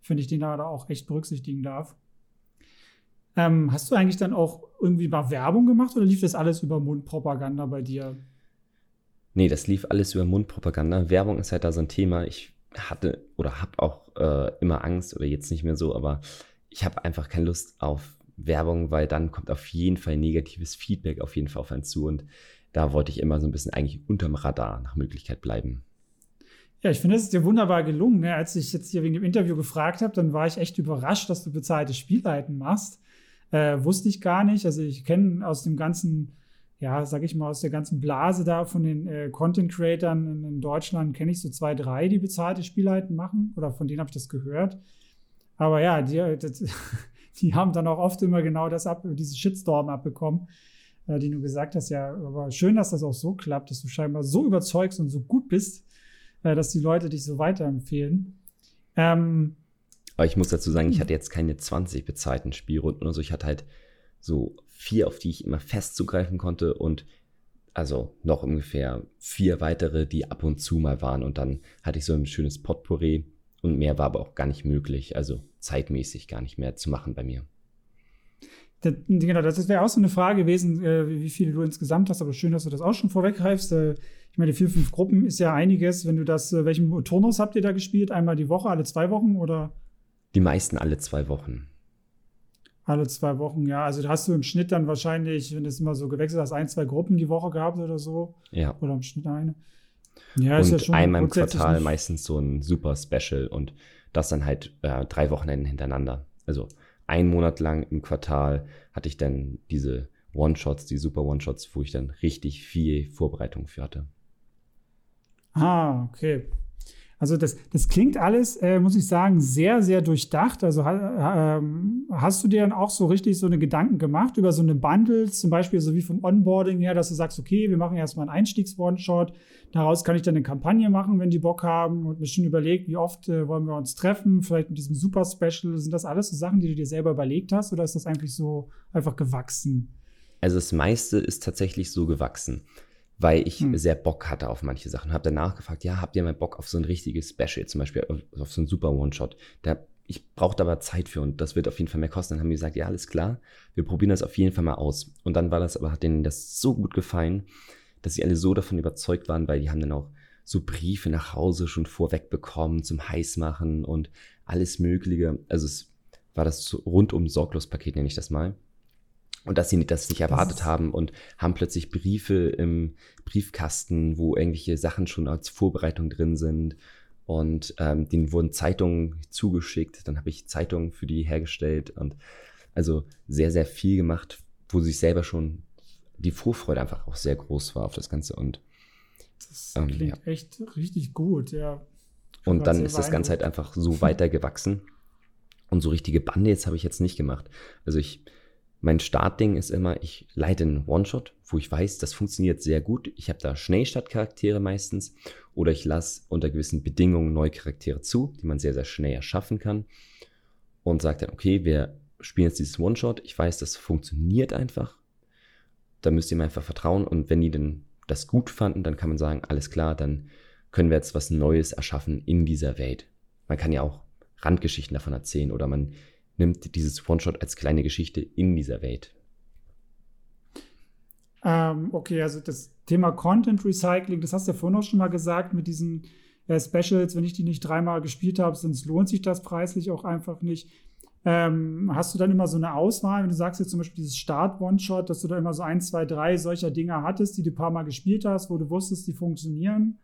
finde ich, den da auch echt berücksichtigen darf. Ähm, hast du eigentlich dann auch irgendwie mal Werbung gemacht oder lief das alles über Mundpropaganda bei dir? Nee, das lief alles über Mundpropaganda. Werbung ist halt da so ein Thema. Ich hatte oder habe auch äh, immer Angst oder jetzt nicht mehr so, aber ich habe einfach keine Lust auf Werbung, weil dann kommt auf jeden Fall negatives Feedback auf jeden Fall auf einen zu und da wollte ich immer so ein bisschen eigentlich unterm Radar nach Möglichkeit bleiben. Ja, ich finde, das ist dir wunderbar gelungen. Ne? Als ich jetzt hier wegen dem Interview gefragt habe, dann war ich echt überrascht, dass du bezahlte Spielleiten machst. Äh, wusste ich gar nicht. Also ich kenne aus dem ganzen ja, sag ich mal, aus der ganzen Blase da von den äh, Content-Creatern in, in, Deutschland kenne ich so zwei, drei, die bezahlte Spielleiten machen. Oder von denen habe ich das gehört. Aber ja, die, äh, das, die haben dann auch oft immer genau das ab, diese Shitstorm abbekommen, äh, die du gesagt hast. Ja, aber schön, dass das auch so klappt, dass du scheinbar so überzeugst und so gut bist, äh, dass die Leute dich so weiterempfehlen. Ähm, aber ich muss dazu sagen, ich hatte jetzt keine 20 bezahlten Spielrunden oder so. Ich hatte halt so vier, auf die ich immer fest zugreifen konnte und also noch ungefähr vier weitere, die ab und zu mal waren. Und dann hatte ich so ein schönes Potpourri und mehr war aber auch gar nicht möglich, also zeitmäßig gar nicht mehr zu machen bei mir. Das, genau, das wäre auch so eine Frage gewesen, äh, wie viele du insgesamt hast, aber schön, dass du das auch schon vorweggreifst. Äh, ich meine, vier, fünf Gruppen ist ja einiges. Wenn du das, äh, welchen Turnus habt ihr da gespielt? Einmal die Woche, alle zwei Wochen oder? Die meisten alle zwei Wochen. Alle zwei Wochen, ja. Also hast du im Schnitt dann wahrscheinlich, wenn du es immer so gewechselt hast, ein, zwei Gruppen die Woche gehabt oder so. Ja. Oder im Schnitt eine. Ja, und ist ja schon einmal im Quartal meistens so ein super Special und das dann halt äh, drei Wochenenden hintereinander. Also ein Monat lang im Quartal hatte ich dann diese One-Shots, die super One-Shots, wo ich dann richtig viel Vorbereitung für hatte. Ah, okay. Also das, das klingt alles, äh, muss ich sagen, sehr, sehr durchdacht. Also ha, äh, hast du dir dann auch so richtig so eine Gedanken gemacht über so eine Bundles, zum Beispiel so wie vom Onboarding her, dass du sagst, okay, wir machen erstmal einen Einstiegs-One-Shot, daraus kann ich dann eine Kampagne machen, wenn die Bock haben und mir schon überlegt, wie oft äh, wollen wir uns treffen, vielleicht mit diesem Super-Special. Sind das alles so Sachen, die du dir selber überlegt hast oder ist das eigentlich so einfach gewachsen? Also das meiste ist tatsächlich so gewachsen weil ich hm. sehr Bock hatte auf manche Sachen. Habe danach gefragt, ja, habt ihr mal Bock auf so ein richtiges Special, zum Beispiel auf so ein super One-Shot? Da, ich brauchte aber Zeit für und das wird auf jeden Fall mehr kosten. Dann haben die gesagt, ja, alles klar, wir probieren das auf jeden Fall mal aus. Und dann war das aber, hat denen das so gut gefallen, dass sie alle so davon überzeugt waren, weil die haben dann auch so Briefe nach Hause schon vorweg bekommen zum Heißmachen und alles Mögliche. Also es war das rundum sorglos Paket, nenne ich das mal. Und dass sie das nicht erwartet das haben und haben plötzlich Briefe im Briefkasten, wo irgendwelche Sachen schon als Vorbereitung drin sind. Und ähm, denen wurden Zeitungen zugeschickt. Dann habe ich Zeitungen für die hergestellt und also sehr, sehr viel gemacht, wo sich selber schon die Vorfreude einfach auch sehr groß war auf das Ganze. Und das ähm, klingt ja. echt richtig gut, ja. Und dann ist das Ganze halt einfach so weiter gewachsen. Und so richtige Bande jetzt habe ich jetzt nicht gemacht. Also ich, mein Startding ist immer, ich leite einen One-Shot, wo ich weiß, das funktioniert sehr gut. Ich habe da Schnellstartcharaktere meistens. Oder ich lasse unter gewissen Bedingungen neue Charaktere zu, die man sehr, sehr schnell erschaffen kann. Und sage dann, okay, wir spielen jetzt dieses One-Shot. Ich weiß, das funktioniert einfach. Da müsst ihr mir einfach vertrauen. Und wenn die denn das gut fanden, dann kann man sagen, alles klar, dann können wir jetzt was Neues erschaffen in dieser Welt. Man kann ja auch Randgeschichten davon erzählen oder man nimmt dieses One-Shot als kleine Geschichte in dieser Welt. Ähm, okay, also das Thema Content Recycling, das hast du ja vorhin auch schon mal gesagt mit diesen äh, Specials. Wenn ich die nicht dreimal gespielt habe, sonst lohnt sich das preislich auch einfach nicht. Ähm, hast du dann immer so eine Auswahl, wenn du sagst jetzt zum Beispiel dieses Start-One-Shot, dass du da immer so ein, zwei, drei solcher Dinger hattest, die du ein paar Mal gespielt hast, wo du wusstest, die funktionieren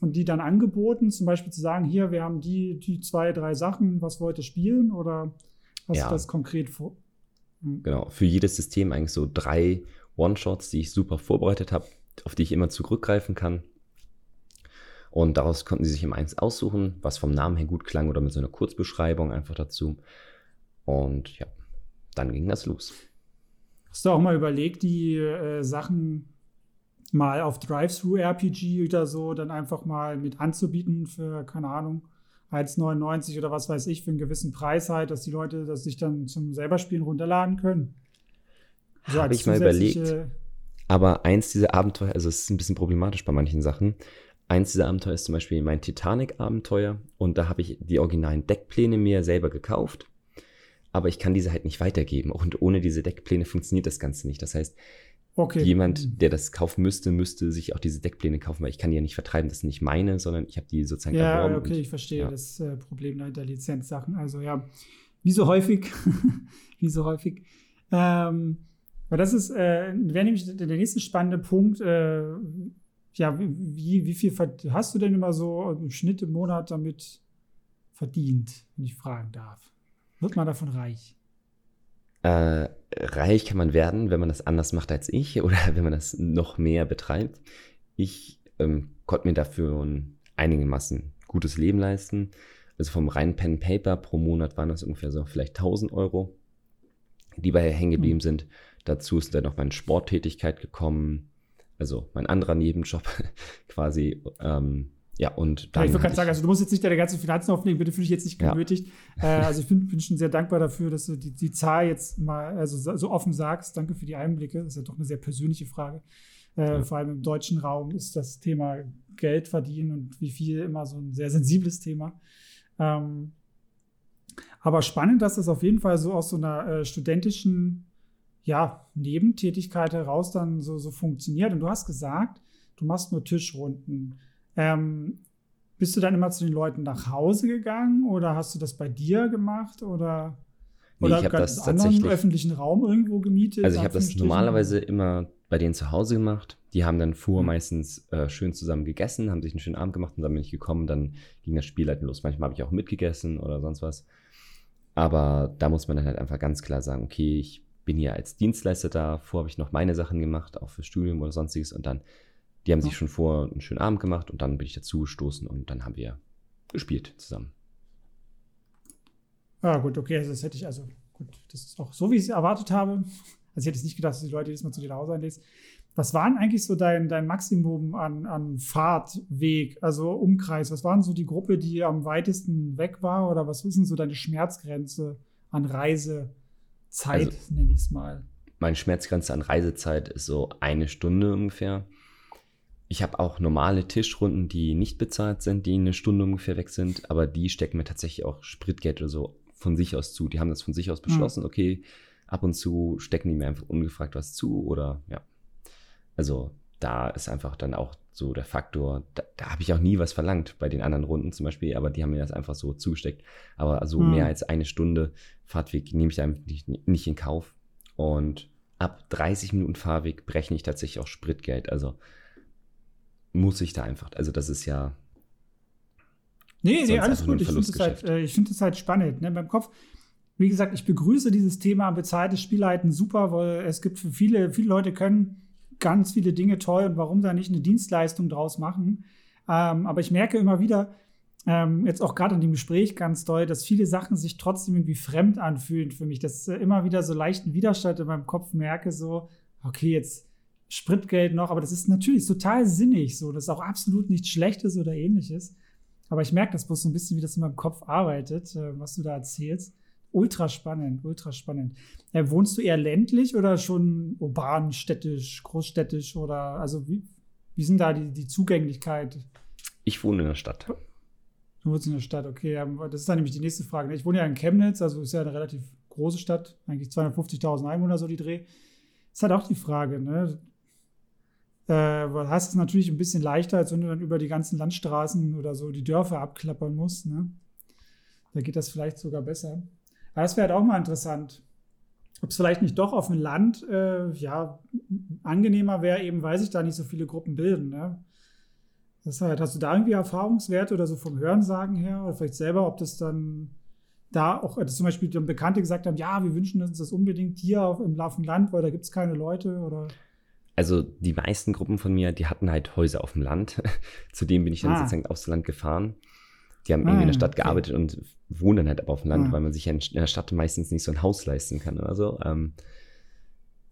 und die dann angeboten, zum Beispiel zu sagen, hier, wir haben die, die zwei, drei Sachen, was wir heute spielen oder hast ja. du das konkret vor? Hm. Genau, für jedes System eigentlich so drei One-Shots, die ich super vorbereitet habe, auf die ich immer zurückgreifen kann. Und daraus konnten sie sich immer eins aussuchen, was vom Namen her gut klang oder mit so einer Kurzbeschreibung einfach dazu. Und ja, dann ging das los. Hast du auch mal überlegt, die äh, Sachen mal auf Drive-Thru-RPG oder so dann einfach mal mit anzubieten für, keine Ahnung, 1,99 oder was weiß ich, für einen gewissen Preis halt, dass die Leute das sich dann zum selber Spielen runterladen können? So Habe ich mal überlegt. Aber eins dieser Abenteuer, also es ist ein bisschen problematisch bei manchen Sachen. Eins dieser Abenteuer ist zum Beispiel mein Titanic-Abenteuer und da habe ich die originalen Deckpläne mir selber gekauft aber ich kann diese halt nicht weitergeben. Und ohne diese Deckpläne funktioniert das Ganze nicht. Das heißt, okay. jemand, der das kaufen müsste, müsste sich auch diese Deckpläne kaufen, weil ich kann die ja nicht vertreiben. Das sind nicht meine, sondern ich habe die sozusagen ja, erworben. Ja, okay, und, ich verstehe ja. das äh, Problem der Lizenzsachen. Also ja, wie so häufig, wie so häufig. Ähm, aber das ist, äh, wäre nämlich der nächste spannende Punkt. Äh, ja, wie, wie viel hast du denn immer so im Schnitt im Monat damit verdient, wenn ich fragen darf? Wird man davon reich? Äh, reich kann man werden, wenn man das anders macht als ich oder wenn man das noch mehr betreibt. Ich ähm, konnte mir dafür ein einigermaßen gutes Leben leisten. Also vom reinen Pen Paper pro Monat waren das ungefähr so vielleicht 1000 Euro, die bei hängen geblieben mhm. sind. Dazu ist dann noch meine Sporttätigkeit gekommen, also mein anderer Nebenjob quasi. Ähm, ja, und dann. Ja, ich würde gerade sagen, also du musst jetzt nicht deine ganzen Finanzen aufnehmen, bitte fühle ich jetzt nicht genötigt. Ja. Äh, also ich bin, bin, schon sehr dankbar dafür, dass du die, die Zahl jetzt mal also so offen sagst. Danke für die Einblicke. Das ist ja doch eine sehr persönliche Frage. Äh, ja. Vor allem im deutschen Raum ist das Thema Geld verdienen und wie viel immer so ein sehr sensibles Thema. Ähm, aber spannend, dass das auf jeden Fall so aus so einer äh, studentischen ja, Nebentätigkeit heraus dann so, so funktioniert. Und du hast gesagt, du machst nur Tischrunden. Ähm, bist du dann immer zu den Leuten nach Hause gegangen oder hast du das bei dir gemacht oder, nee, oder ich das tatsächlich öffentlichen Raum irgendwo gemietet? Also ich habe das normalerweise immer bei denen zu Hause gemacht. Die haben dann vor mhm. meistens äh, schön zusammen gegessen, haben sich einen schönen Abend gemacht und dann bin ich gekommen, dann ging das Spiel halt los. Manchmal habe ich auch mitgegessen oder sonst was. Aber da muss man dann halt einfach ganz klar sagen, okay, ich bin hier als Dienstleister da, vorher habe ich noch meine Sachen gemacht, auch fürs Studium oder sonstiges und dann die haben sich schon vor einen schönen Abend gemacht und dann bin ich dazu gestoßen und dann haben wir gespielt zusammen. Ah, gut, okay, also das hätte ich also, gut, das ist auch so, wie ich es erwartet habe. Also ich hätte es nicht gedacht, dass die Leute jedes Mal zu dir nach Hause einlesen. Was war denn eigentlich so dein, dein Maximum an, an Fahrtweg, also Umkreis? Was waren so die Gruppe, die am weitesten weg war? Oder was ist denn so deine Schmerzgrenze an Reisezeit, also, nenne ich es mal? Meine Schmerzgrenze an Reisezeit ist so eine Stunde ungefähr. Ich habe auch normale Tischrunden, die nicht bezahlt sind, die eine Stunde ungefähr weg sind, aber die stecken mir tatsächlich auch Spritgeld oder so von sich aus zu. Die haben das von sich aus hm. beschlossen, mhm. okay, ab und zu stecken die mir einfach ungefragt was zu oder ja. Also da ist einfach dann auch so der Faktor, da, da habe ich auch nie was verlangt bei den anderen Runden zum Beispiel, aber die haben mir das einfach so zugesteckt. Aber so hm. mehr als eine Stunde Fahrtweg nehme ich einfach nicht, nicht in Kauf. Und ab 30 Minuten Fahrweg berechne ich tatsächlich auch Spritgeld. Also muss ich da einfach, also das ist ja. Nee, nee, alles gut. Ich finde es halt, äh, find halt spannend. Ne? Beim Kopf, wie gesagt, ich begrüße dieses Thema bezahltes Spielleiten super, weil es gibt für viele, viele Leute können ganz viele Dinge toll und warum da nicht eine Dienstleistung draus machen. Ähm, aber ich merke immer wieder, ähm, jetzt auch gerade in dem Gespräch ganz doll, dass viele Sachen sich trotzdem irgendwie fremd anfühlen für mich. Dass äh, immer wieder so leichten Widerstand in meinem Kopf merke, so, okay, jetzt Spritgeld noch, aber das ist natürlich total sinnig, so, das ist auch absolut nichts Schlechtes oder ähnliches. Aber ich merke das bloß so ein bisschen, wie das in meinem Kopf arbeitet, äh, was du da erzählst. Ultra spannend, ultra spannend. Äh, wohnst du eher ländlich oder schon urban, städtisch, großstädtisch oder also wie, wie sind da die, die Zugänglichkeit? Ich wohne in der Stadt. Du wohnst in der Stadt, okay. Das ist dann nämlich die nächste Frage. Ne? Ich wohne ja in Chemnitz, also ist ja eine relativ große Stadt, eigentlich 250.000 Einwohner, so die Dreh. Ist halt auch die Frage, ne? Äh, heißt es natürlich ein bisschen leichter, als wenn du dann über die ganzen Landstraßen oder so die Dörfer abklappern musst, ne? Da geht das vielleicht sogar besser. Aber das wäre halt auch mal interessant. Ob es vielleicht nicht doch auf dem Land äh, ja, angenehmer wäre, eben weil sich da nicht so viele Gruppen bilden. Ne? Das halt, hast du da irgendwie Erfahrungswerte oder so vom Hörensagen her oder vielleicht selber, ob das dann da auch, dass zum Beispiel Bekannte gesagt haben, ja, wir wünschen uns das unbedingt hier auf, im Laufen Land, weil da gibt es keine Leute oder. Also die meisten Gruppen von mir, die hatten halt Häuser auf dem Land. Zudem bin ich dann ah. sozusagen aufs Land gefahren. Die haben ah, irgendwie in der Stadt okay. gearbeitet und wohnen dann halt aber auf dem Land, ah. weil man sich ja in der Stadt meistens nicht so ein Haus leisten kann oder so. Ähm,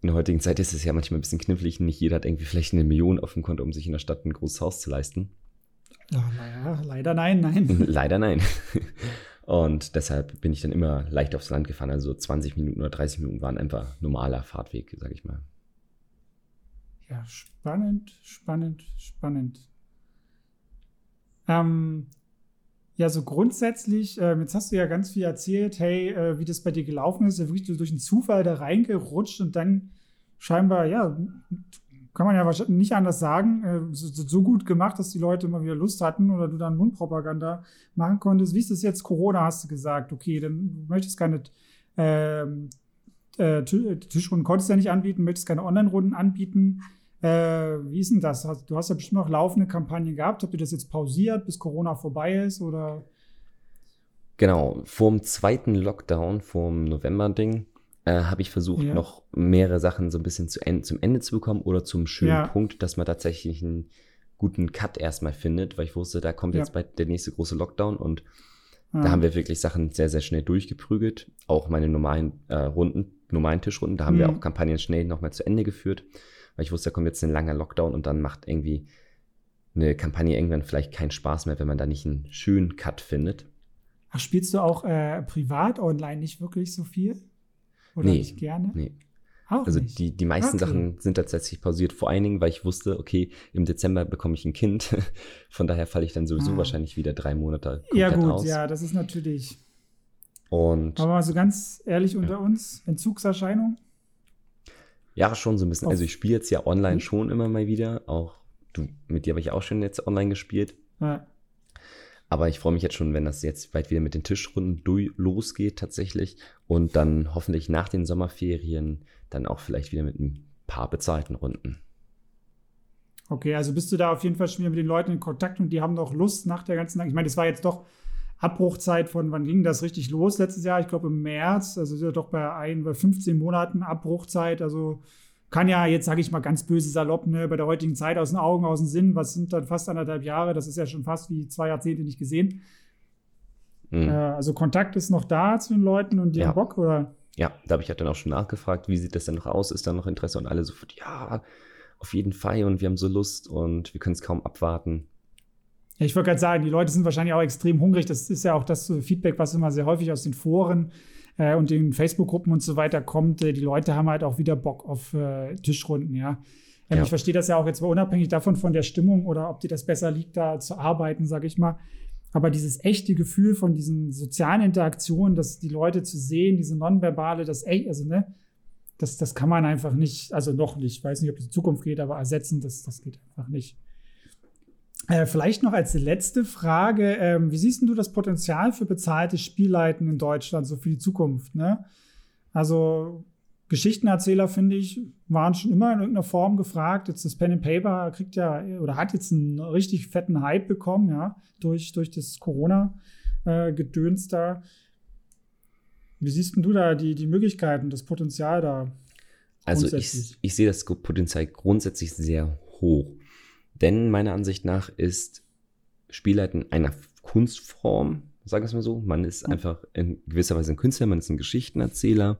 in der heutigen Zeit ist es ja manchmal ein bisschen knifflig. Nicht jeder hat irgendwie vielleicht eine Million auf dem Konto, um sich in der Stadt ein großes Haus zu leisten. Ja, naja, leider nein, nein. leider nein. Und deshalb bin ich dann immer leicht aufs Land gefahren. Also 20 Minuten oder 30 Minuten waren einfach normaler Fahrtweg, sag ich mal. Ja, spannend, spannend, spannend. Ähm, ja, so grundsätzlich, äh, jetzt hast du ja ganz viel erzählt, hey, äh, wie das bei dir gelaufen ist, ja wirklich durch einen Zufall da reingerutscht und dann scheinbar, ja, kann man ja wahrscheinlich nicht anders sagen, äh, so, so, gut gemacht, dass die Leute immer wieder Lust hatten oder du dann Mundpropaganda machen konntest. Wie ist das jetzt? Corona hast du gesagt, okay, dann du möchtest keine ähm, äh, Tischrunden konntest du ja nicht anbieten, möchtest keine Online-Runden anbieten. Äh, wie ist denn das? Du hast ja bestimmt noch laufende Kampagnen gehabt. Habt ihr das jetzt pausiert, bis Corona vorbei ist? Oder? Genau, vor dem zweiten Lockdown, vor dem November-Ding, äh, habe ich versucht, ja. noch mehrere Sachen so ein bisschen zu en zum Ende zu bekommen oder zum schönen ja. Punkt, dass man tatsächlich einen guten Cut erstmal findet, weil ich wusste, da kommt ja. jetzt bald der nächste große Lockdown und da haben wir wirklich Sachen sehr, sehr schnell durchgeprügelt. Auch meine normalen äh, Runden, normalen Tischrunden, da haben mhm. wir auch Kampagnen schnell nochmal zu Ende geführt weil ich wusste, da kommt jetzt ein langer Lockdown und dann macht irgendwie eine Kampagne irgendwann vielleicht keinen Spaß mehr, wenn man da nicht einen schönen Cut findet. Ach, spielst du auch äh, privat online nicht wirklich so viel? Oder nee, nicht gerne? Nee. Auch also nicht. die, die meisten okay. Sachen sind tatsächlich pausiert, vor allen Dingen, weil ich wusste, okay, im Dezember bekomme ich ein Kind. Von daher falle ich dann sowieso ah. wahrscheinlich wieder drei Monate komplett Ja gut, aus. ja, das ist natürlich. Und Aber mal so ganz ehrlich unter ja. uns, Entzugserscheinung? Ja, schon so ein bisschen. Also ich spiele jetzt ja online mhm. schon immer mal wieder. Auch du, mit dir habe ich auch schon jetzt online gespielt. Ja. Aber ich freue mich jetzt schon, wenn das jetzt bald wieder mit den Tischrunden losgeht tatsächlich. Und dann hoffentlich nach den Sommerferien dann auch vielleicht wieder mit ein paar bezahlten Runden. Okay, also bist du da auf jeden Fall schon wieder mit den Leuten in Kontakt und die haben doch Lust nach der ganzen, ich meine, das war jetzt doch Abbruchzeit von, wann ging das richtig los letztes Jahr? Ich glaube im März, also ist ja doch bei ein, bei 15 Monaten Abbruchzeit. Also kann ja jetzt, sage ich mal ganz böse salopp, ne, bei der heutigen Zeit aus den Augen, aus dem Sinn, was sind dann fast anderthalb Jahre? Das ist ja schon fast wie zwei Jahrzehnte nicht gesehen. Mhm. Äh, also Kontakt ist noch da zu den Leuten und die ja. haben Bock, oder? Ja, da habe ich halt dann auch schon nachgefragt, wie sieht das denn noch aus? Ist da noch Interesse? Und alle sofort, ja, auf jeden Fall und wir haben so Lust und wir können es kaum abwarten. Ja, ich wollte gerade sagen, die Leute sind wahrscheinlich auch extrem hungrig. Das ist ja auch das Feedback, was immer sehr häufig aus den Foren äh, und den Facebook-Gruppen und so weiter kommt. Äh, die Leute haben halt auch wieder Bock auf äh, Tischrunden, ja. Ähm, ja. Ich verstehe das ja auch jetzt mal unabhängig davon von der Stimmung oder ob dir das besser liegt, da zu arbeiten, sage ich mal. Aber dieses echte Gefühl von diesen sozialen Interaktionen, dass die Leute zu sehen, diese nonverbale, das echt, also ne, das, das kann man einfach nicht, also noch nicht, ich weiß nicht, ob es in Zukunft geht, aber ersetzen, das, das geht einfach nicht. Äh, vielleicht noch als letzte Frage, ähm, wie siehst du das Potenzial für bezahlte Spielleiten in Deutschland so für die Zukunft? Ne? Also Geschichtenerzähler, finde ich, waren schon immer in irgendeiner Form gefragt. Jetzt das Pen and Paper kriegt ja oder hat jetzt einen richtig fetten Hype bekommen, ja, durch, durch das Corona-Gedöns äh, da. Wie siehst du da die, die Möglichkeiten, das Potenzial da? Also ich, ich sehe das Potenzial grundsätzlich sehr hoch. Denn meiner Ansicht nach ist Spielleiten eine Kunstform, sagen wir es mal so. Man ist einfach in gewisser Weise ein Künstler, man ist ein Geschichtenerzähler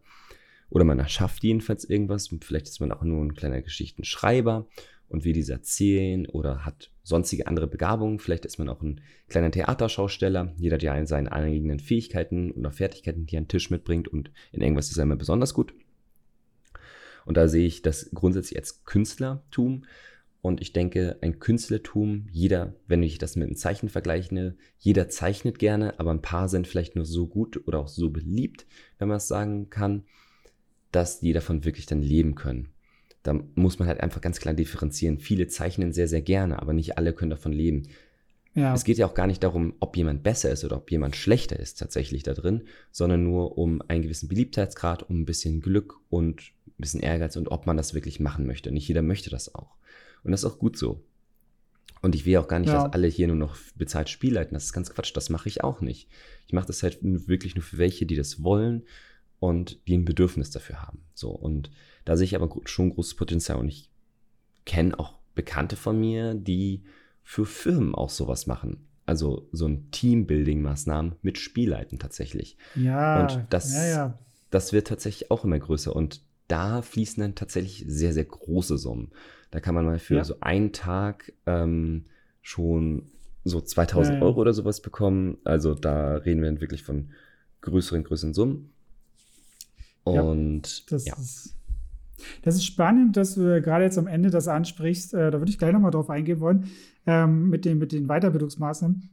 oder man erschafft jedenfalls irgendwas. Vielleicht ist man auch nur ein kleiner Geschichtenschreiber und will diese erzählen oder hat sonstige andere Begabungen. Vielleicht ist man auch ein kleiner Theaterschausteller. Jeder hat ja seine eigenen Fähigkeiten oder Fertigkeiten, die er an den Tisch mitbringt und in irgendwas ist er immer besonders gut. Und da sehe ich das grundsätzlich als Künstlertum. Und ich denke, ein Künstlertum, jeder, wenn ich das mit einem Zeichen vergleiche, jeder zeichnet gerne, aber ein paar sind vielleicht nur so gut oder auch so beliebt, wenn man es sagen kann, dass die davon wirklich dann leben können. Da muss man halt einfach ganz klar differenzieren. Viele zeichnen sehr, sehr gerne, aber nicht alle können davon leben. Ja. Es geht ja auch gar nicht darum, ob jemand besser ist oder ob jemand schlechter ist tatsächlich da drin, sondern nur um einen gewissen Beliebtheitsgrad, um ein bisschen Glück und ein bisschen Ehrgeiz und ob man das wirklich machen möchte. Nicht jeder möchte das auch. Und das ist auch gut so. Und ich will auch gar nicht, ja. dass alle hier nur noch bezahlt Spiel leiten. Das ist ganz Quatsch. Das mache ich auch nicht. Ich mache das halt wirklich nur für welche, die das wollen und die ein Bedürfnis dafür haben. So. Und da sehe ich aber schon großes Potenzial. Und ich kenne auch Bekannte von mir, die für Firmen auch sowas machen. Also so ein Teambuilding-Maßnahmen mit Spielleiten tatsächlich. Ja. Und das, ja, ja. das wird tatsächlich auch immer größer. Und da fließen dann tatsächlich sehr, sehr große Summen. Da kann man mal für ja. so einen Tag ähm, schon so 2000 ja, ja. Euro oder sowas bekommen. Also da reden wir dann wirklich von größeren, größeren Summen. Und das ja. Ist, das ist spannend, dass du gerade jetzt am Ende das ansprichst. Äh, da würde ich gleich nochmal drauf eingehen wollen, ähm, mit, den, mit den Weiterbildungsmaßnahmen.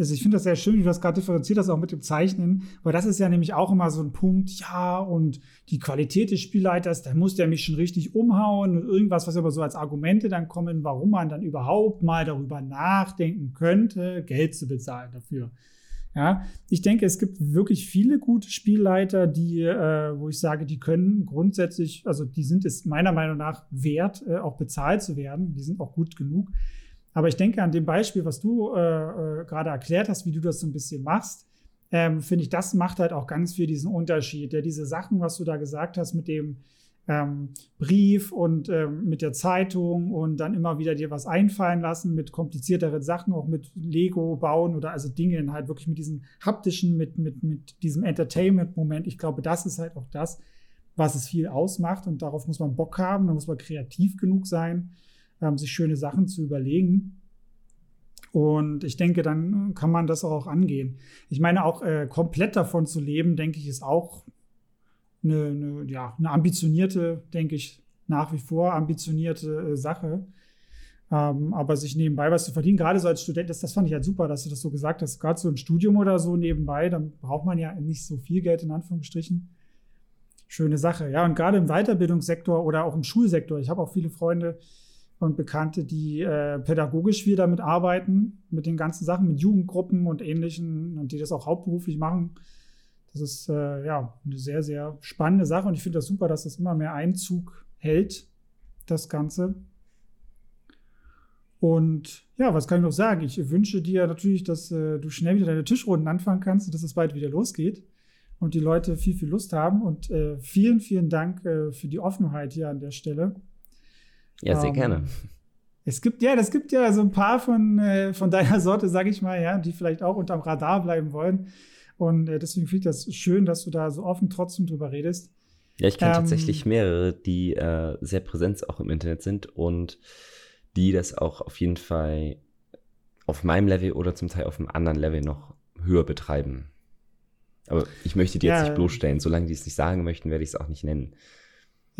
Also ich finde das sehr schön, wie du das gerade differenziert hast, auch mit dem Zeichnen, weil das ist ja nämlich auch immer so ein Punkt, ja, und die Qualität des Spielleiters, da muss der mich schon richtig umhauen und irgendwas, was aber so als Argumente dann kommen, warum man dann überhaupt mal darüber nachdenken könnte, Geld zu bezahlen dafür. Ja, ich denke, es gibt wirklich viele gute Spielleiter, die, äh, wo ich sage, die können grundsätzlich, also die sind es meiner Meinung nach wert, äh, auch bezahlt zu werden. Die sind auch gut genug. Aber ich denke an dem Beispiel, was du äh, äh, gerade erklärt hast, wie du das so ein bisschen machst, ähm, finde ich, das macht halt auch ganz viel diesen Unterschied. Ja, diese Sachen, was du da gesagt hast mit dem ähm, Brief und ähm, mit der Zeitung und dann immer wieder dir was einfallen lassen mit komplizierteren Sachen, auch mit Lego bauen oder also Dinge halt wirklich mit diesem haptischen, mit, mit, mit diesem Entertainment-Moment. Ich glaube, das ist halt auch das, was es viel ausmacht und darauf muss man Bock haben, da muss man kreativ genug sein ähm, sich schöne Sachen zu überlegen. Und ich denke, dann kann man das auch angehen. Ich meine, auch äh, komplett davon zu leben, denke ich, ist auch eine, eine, ja, eine ambitionierte, denke ich, nach wie vor ambitionierte äh, Sache. Ähm, aber sich nebenbei was zu verdienen, gerade so als Student, das, das fand ich halt super, dass du das so gesagt hast. Gerade so im Studium oder so nebenbei, dann braucht man ja nicht so viel Geld in Anführungsstrichen. Schöne Sache. Ja, und gerade im Weiterbildungssektor oder auch im Schulsektor. Ich habe auch viele Freunde, und Bekannte, die äh, pädagogisch viel damit arbeiten, mit den ganzen Sachen, mit Jugendgruppen und Ähnlichen und die das auch hauptberuflich machen. Das ist äh, ja eine sehr, sehr spannende Sache und ich finde das super, dass das immer mehr Einzug hält, das Ganze. Und ja, was kann ich noch sagen? Ich wünsche dir natürlich, dass äh, du schnell wieder deine Tischrunden anfangen kannst und dass es bald wieder losgeht und die Leute viel, viel Lust haben. Und äh, vielen, vielen Dank äh, für die Offenheit hier an der Stelle. Ja, sehr um, ähm, gerne. Es gibt ja, das gibt ja so ein paar von, äh, von deiner Sorte, sag ich mal, ja, die vielleicht auch unterm Radar bleiben wollen. Und äh, deswegen finde ich das schön, dass du da so offen trotzdem drüber redest. Ja, ich kenne ähm, tatsächlich mehrere, die äh, sehr präsent auch im Internet sind und die das auch auf jeden Fall auf meinem Level oder zum Teil auf einem anderen Level noch höher betreiben. Aber ich möchte die ja, jetzt nicht bloßstellen. Solange die es nicht sagen möchten, werde ich es auch nicht nennen.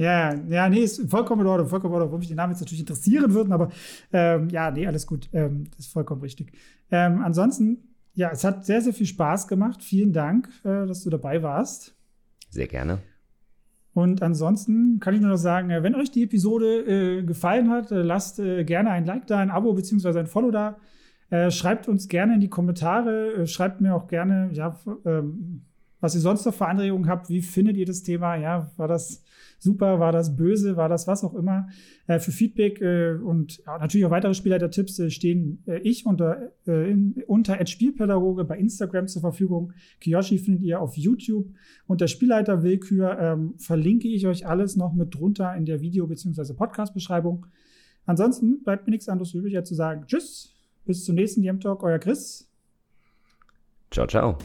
Ja, ja, nee, ist vollkommen in Ordnung, vollkommen in Ordnung, wo mich die Namen jetzt natürlich interessieren würden, aber ähm, ja, nee, alles gut, ähm, das ist vollkommen richtig. Ähm, ansonsten, ja, es hat sehr, sehr viel Spaß gemacht. Vielen Dank, äh, dass du dabei warst. Sehr gerne. Und ansonsten kann ich nur noch sagen, wenn euch die Episode äh, gefallen hat, äh, lasst äh, gerne ein Like da, ein Abo bzw. ein Follow da. Äh, schreibt uns gerne in die Kommentare, äh, schreibt mir auch gerne, ja, ähm, was ihr sonst noch für Anregungen habt. Wie findet ihr das Thema? Ja, war das super, war das böse, war das was auch immer. Äh, für Feedback äh, und ja, natürlich auch weitere Spielleiter-Tipps äh, stehen äh, ich unter, äh, in, unter Spielpädagoge bei Instagram zur Verfügung. Kiyoshi findet ihr auf YouTube. Unter Spielleiter-Willkür ähm, verlinke ich euch alles noch mit drunter in der Video- bzw. Podcast-Beschreibung. Ansonsten bleibt mir nichts anderes übrig, als zu sagen Tschüss, bis zum nächsten DM Talk, euer Chris. Ciao, ciao.